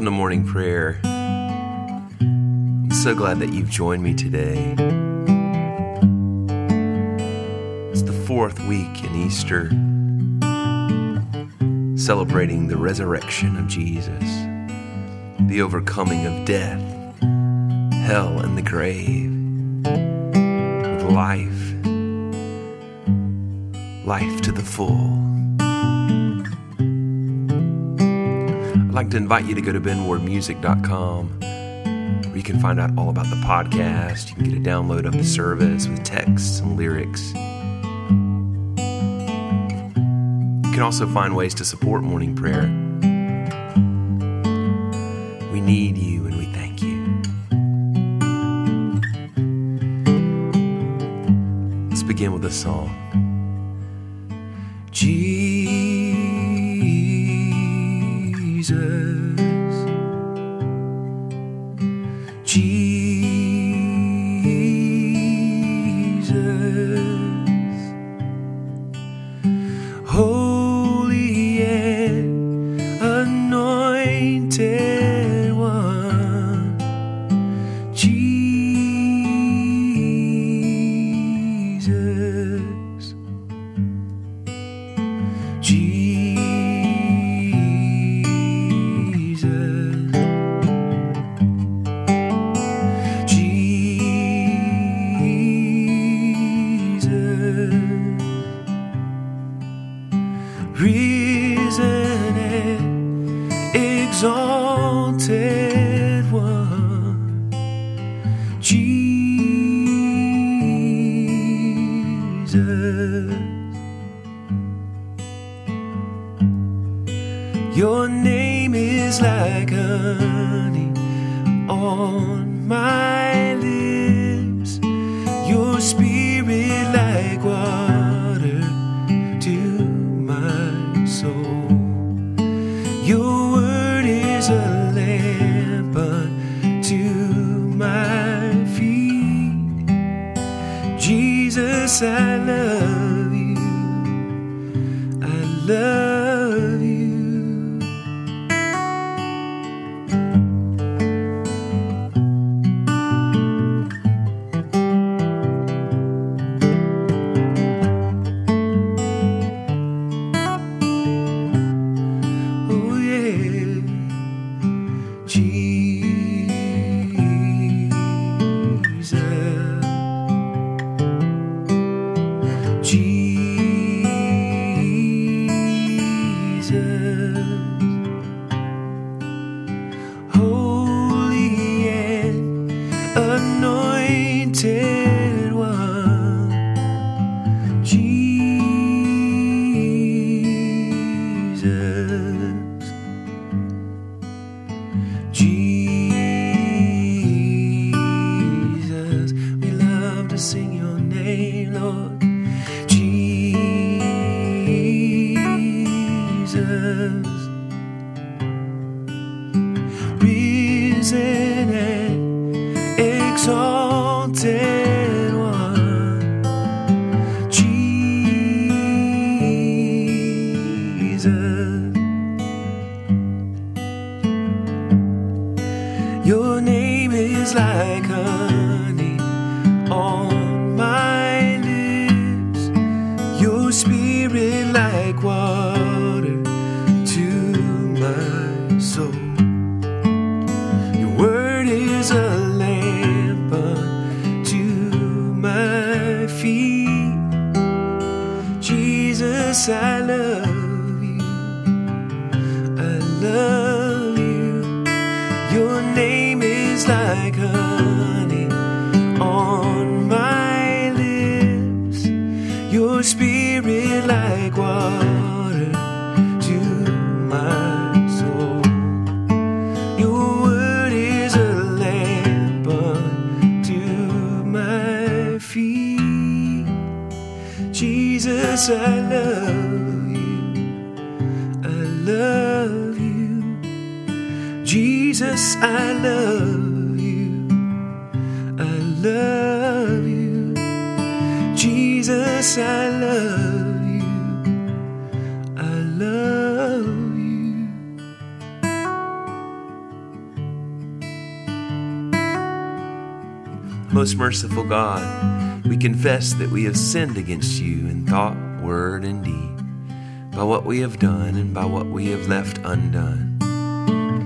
Welcome to morning prayer. I'm so glad that you've joined me today. It's the fourth week in Easter, celebrating the resurrection of Jesus, the overcoming of death, hell, and the grave with life, life to the full. Like to invite you to go to benwardmusic.com where you can find out all about the podcast. You can get a download of the service with texts and lyrics. You can also find ways to support morning prayer. We need you and we thank you. Let's begin with a song. Jesus, is like honey on my lips. Your spirit like water to my soul. Your word is a lamp unto my feet. Jesus, I love you. I love Jesus, I love you. I love you. Your name is like honey on my lips. Your spirit like water to my soul. Your word is a lamp unto my feet. Jesus, I I love you. I love you. Jesus, I love you. I love you. Most merciful God, we confess that we have sinned against you in thought, word, and deed, by what we have done and by what we have left undone.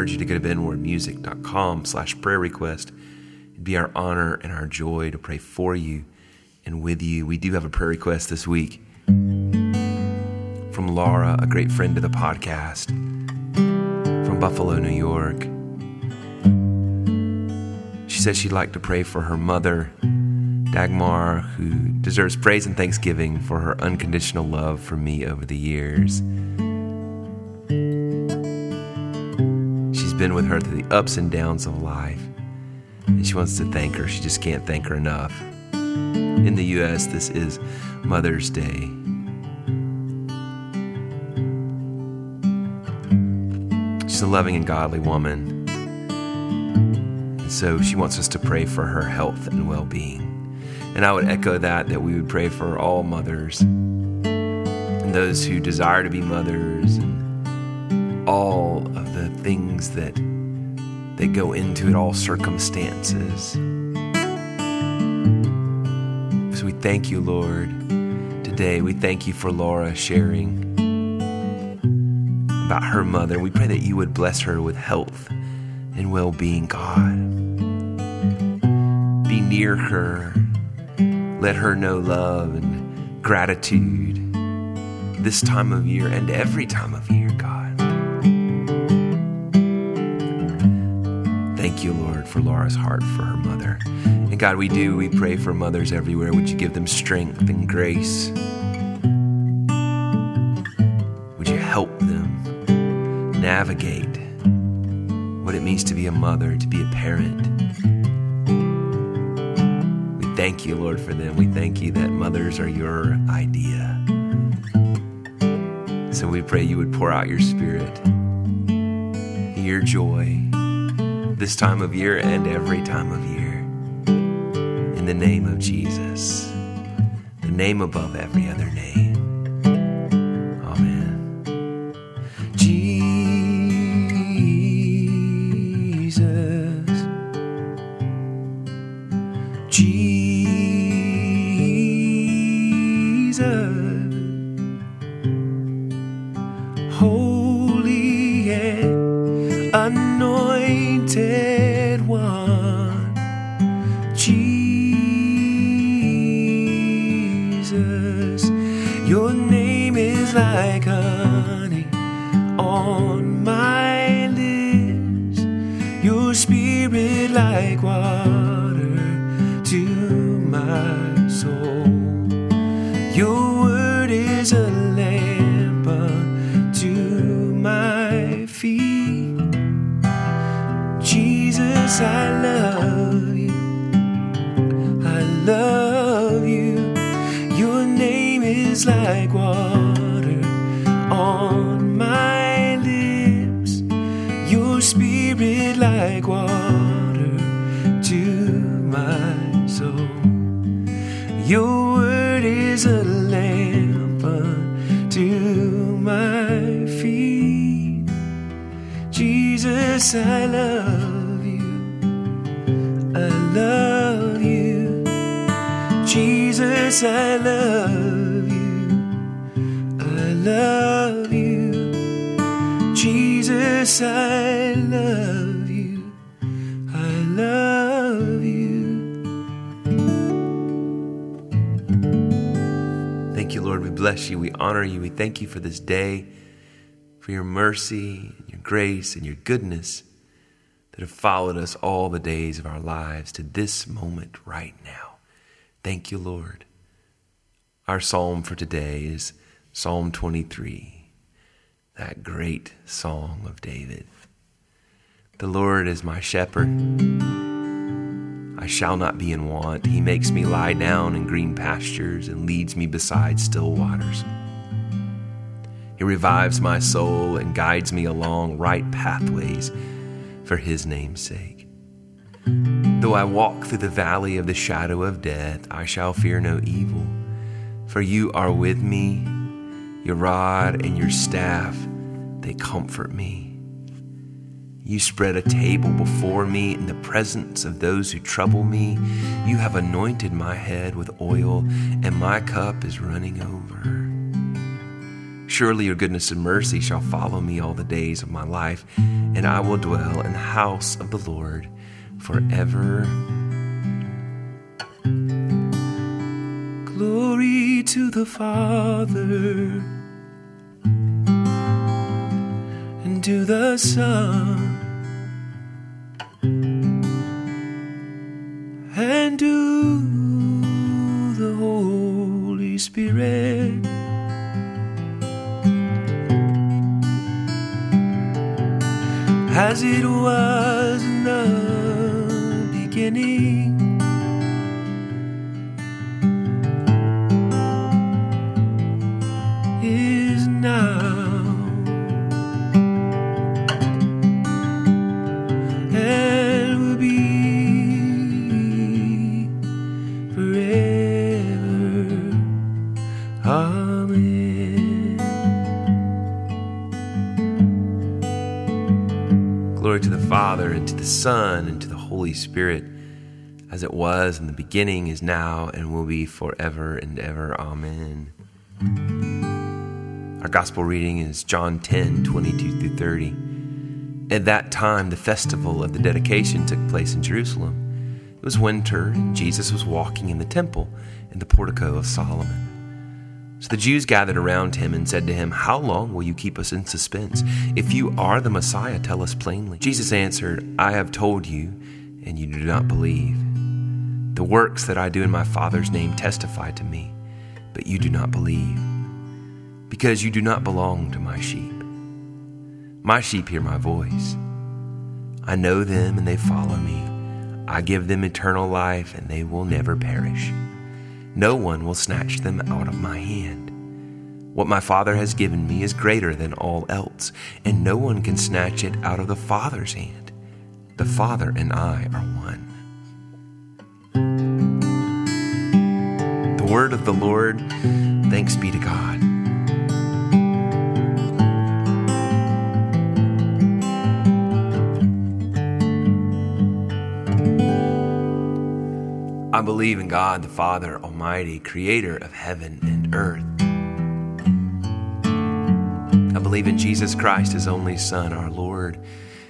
Encourage you to go to benwardmusic.com slash prayer request. It'd be our honor and our joy to pray for you and with you. We do have a prayer request this week from Laura, a great friend of the podcast from Buffalo, New York. She says she'd like to pray for her mother, Dagmar, who deserves praise and thanksgiving for her unconditional love for me over the years. Been with her through the ups and downs of life, and she wants to thank her. She just can't thank her enough. In the U.S., this is Mother's Day. She's a loving and godly woman. And so she wants us to pray for her health and well being. And I would echo that, that we would pray for all mothers and those who desire to be mothers and all things that, that go into it, all circumstances. So we thank you, Lord. Today, we thank you for Laura sharing about her mother. We pray that you would bless her with health and well being, God. Be near her. Let her know love and gratitude this time of year and every time of year, Thank you, Lord, for Laura's heart for her mother. And God, we do, we pray for mothers everywhere. Would you give them strength and grace? Would you help them navigate what it means to be a mother, to be a parent? We thank you, Lord, for them. We thank you that mothers are your idea. So we pray you would pour out your spirit, your joy, this time of year and every time of year. In the name of Jesus, the name above every other name. I love you. I love you. Jesus, I love you. I love you. Jesus, I love you. I love you. Thank you, Lord. We bless you. We honor you. We thank you for this day, for your mercy, grace, and your goodness that have followed us all the days of our lives to this moment right now. Thank you, Lord. Our psalm for today is Psalm 23, that great song of David. The Lord is my shepherd. I shall not be in want. He makes me lie down in green pastures and leads me beside still waters. He revives my soul and guides me along right pathways for his name's sake. Though I walk through the valley of the shadow of death, I shall fear no evil, for you are with me. Your rod and your staff, they comfort me. You spread a table before me in the presence of those who trouble me. You have anointed my head with oil, and my cup is running over. Surely your goodness and mercy shall follow me all the days of my life, and I will dwell in the house of the Lord forever. Glory to the Father and to the Son It Holy Spirit, as it was in the beginning, is now, and will be forever and ever. Amen. Our gospel reading is John 10 22 through 30. At that time, the festival of the dedication took place in Jerusalem. It was winter, and Jesus was walking in the temple in the portico of Solomon. So the Jews gathered around him and said to him, How long will you keep us in suspense? If you are the Messiah, tell us plainly. Jesus answered, I have told you, and you do not believe. The works that I do in my Father's name testify to me, but you do not believe, because you do not belong to my sheep. My sheep hear my voice. I know them and they follow me. I give them eternal life and they will never perish. No one will snatch them out of my hand. What my Father has given me is greater than all else, and no one can snatch it out of the Father's hand. The Father and I are one. The word of the Lord, thanks be to God. I believe in God the Father Almighty, creator of heaven and earth. I believe in Jesus Christ, his only Son, our Lord.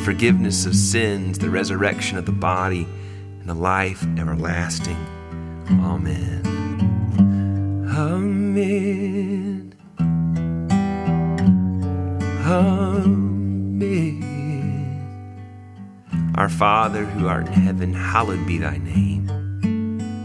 forgiveness of sins, the resurrection of the body, and the life everlasting. Amen. Amen. Amen. Our Father who art in heaven, hallowed be thy name.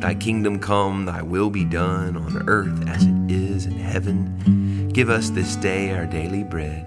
Thy kingdom come, thy will be done on earth as it is in heaven. Give us this day our daily bread,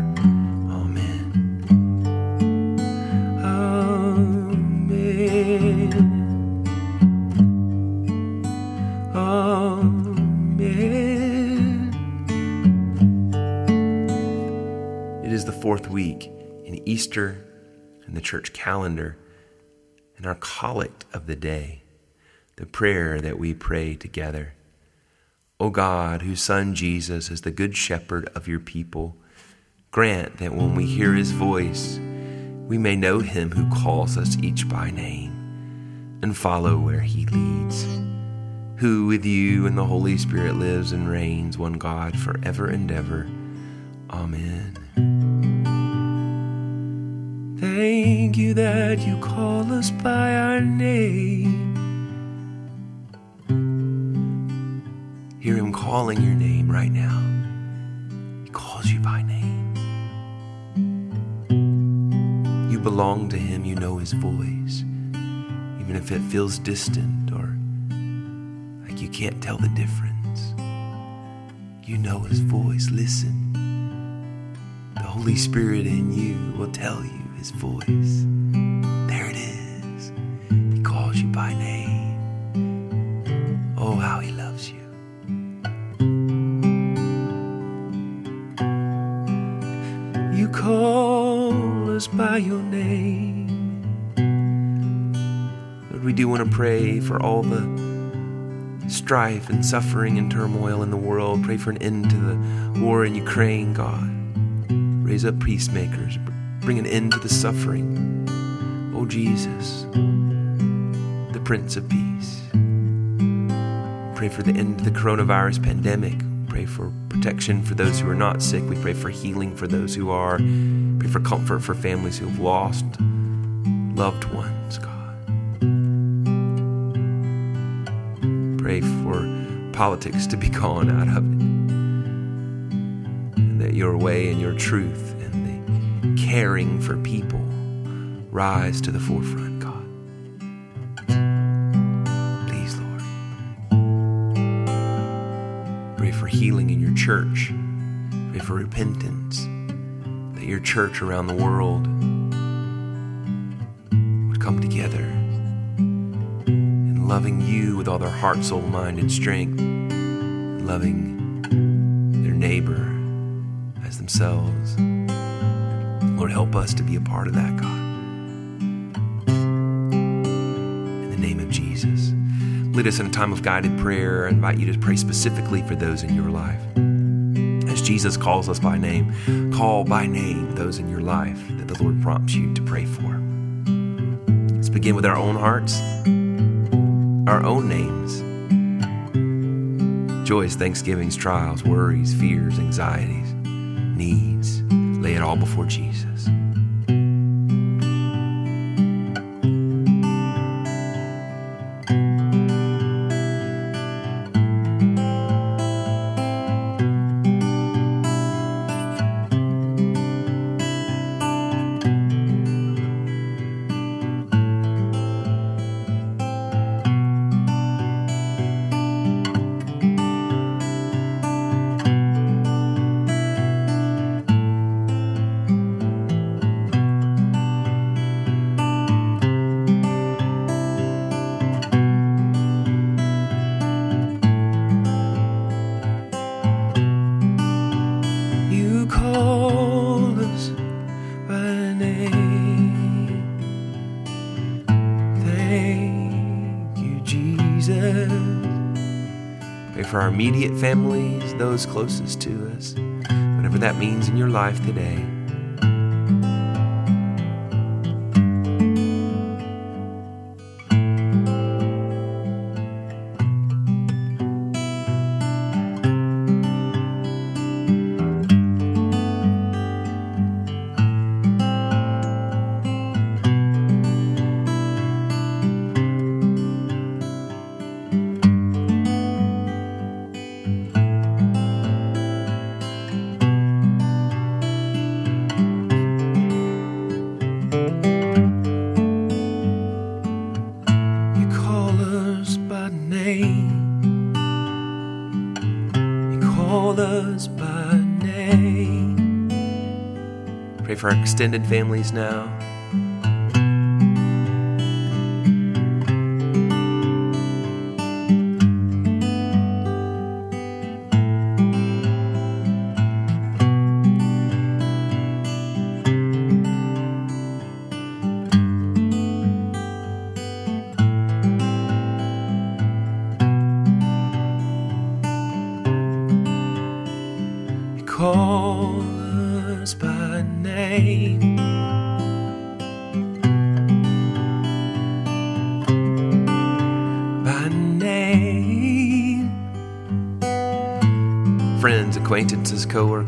Easter and the church calendar and our collect of the day, the prayer that we pray together. O God, whose Son Jesus is the good shepherd of your people, grant that when we hear his voice, we may know him who calls us each by name and follow where he leads, who with you and the Holy Spirit lives and reigns, one God, forever and ever. Amen. Thank you that you call us by our name. Hear him calling your name right now. He calls you by name. You belong to him, you know his voice, even if it feels distant or like you can't tell the difference. You know his voice. Listen. The Holy Spirit in you will tell you his voice. There it is. He calls you by name. Oh, how he loves you. You call us by your name. Lord, we do want to pray for all the strife and suffering and turmoil in the world. Pray for an end to the war in Ukraine, God. Raise up peacemakers. Bring an end to the suffering. Oh, Jesus, the Prince of Peace. Pray for the end of the coronavirus pandemic pray for protection for those who are not sick. We pray for healing for those who are. Pray for comfort for families who have lost loved ones, God. Pray for politics to be gone out of it. And that your way and your truth caring for people rise to the forefront. God. Please, Lord. Pray for healing in your church. Pray for repentance, that your church around the world would come together in loving you with all their heart, soul, mind, and strength, loving their neighbor as themselves. Lord, help us to be a part of that, God. In the name of Jesus lead us in a time of guided prayer. I invite you to pray specifically for those in your life. As Jesus calls us by name, call by name those in your life that the Lord prompts you to pray for. Let's begin with our own hearts, our own names. Joys, thanksgivings, trials, worries, fears, anxieties, needs. Lay it all before Jesus. For our immediate families, those closest to us, whatever that means in your life today. For extended families now. Acquaintances, co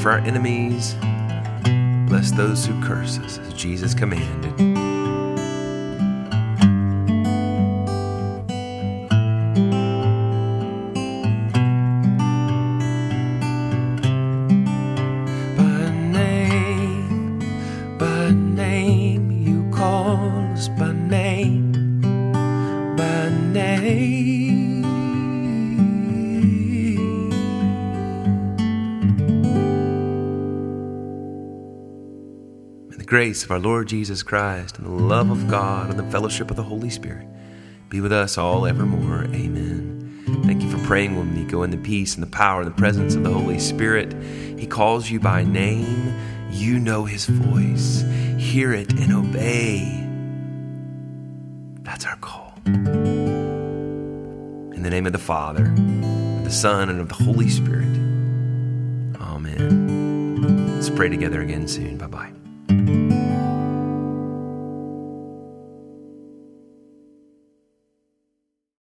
for our enemies. Bless those who curse us, as Jesus commanded. Grace of our Lord Jesus Christ and the love of God and the fellowship of the Holy Spirit be with us all evermore. Amen. Thank you for praying with me. Go in the peace and the power and the presence of the Holy Spirit. He calls you by name. You know his voice. Hear it and obey. That's our call. In the name of the Father, of the Son, and of the Holy Spirit. Amen. Let's pray together again soon. Bye bye. Thank you.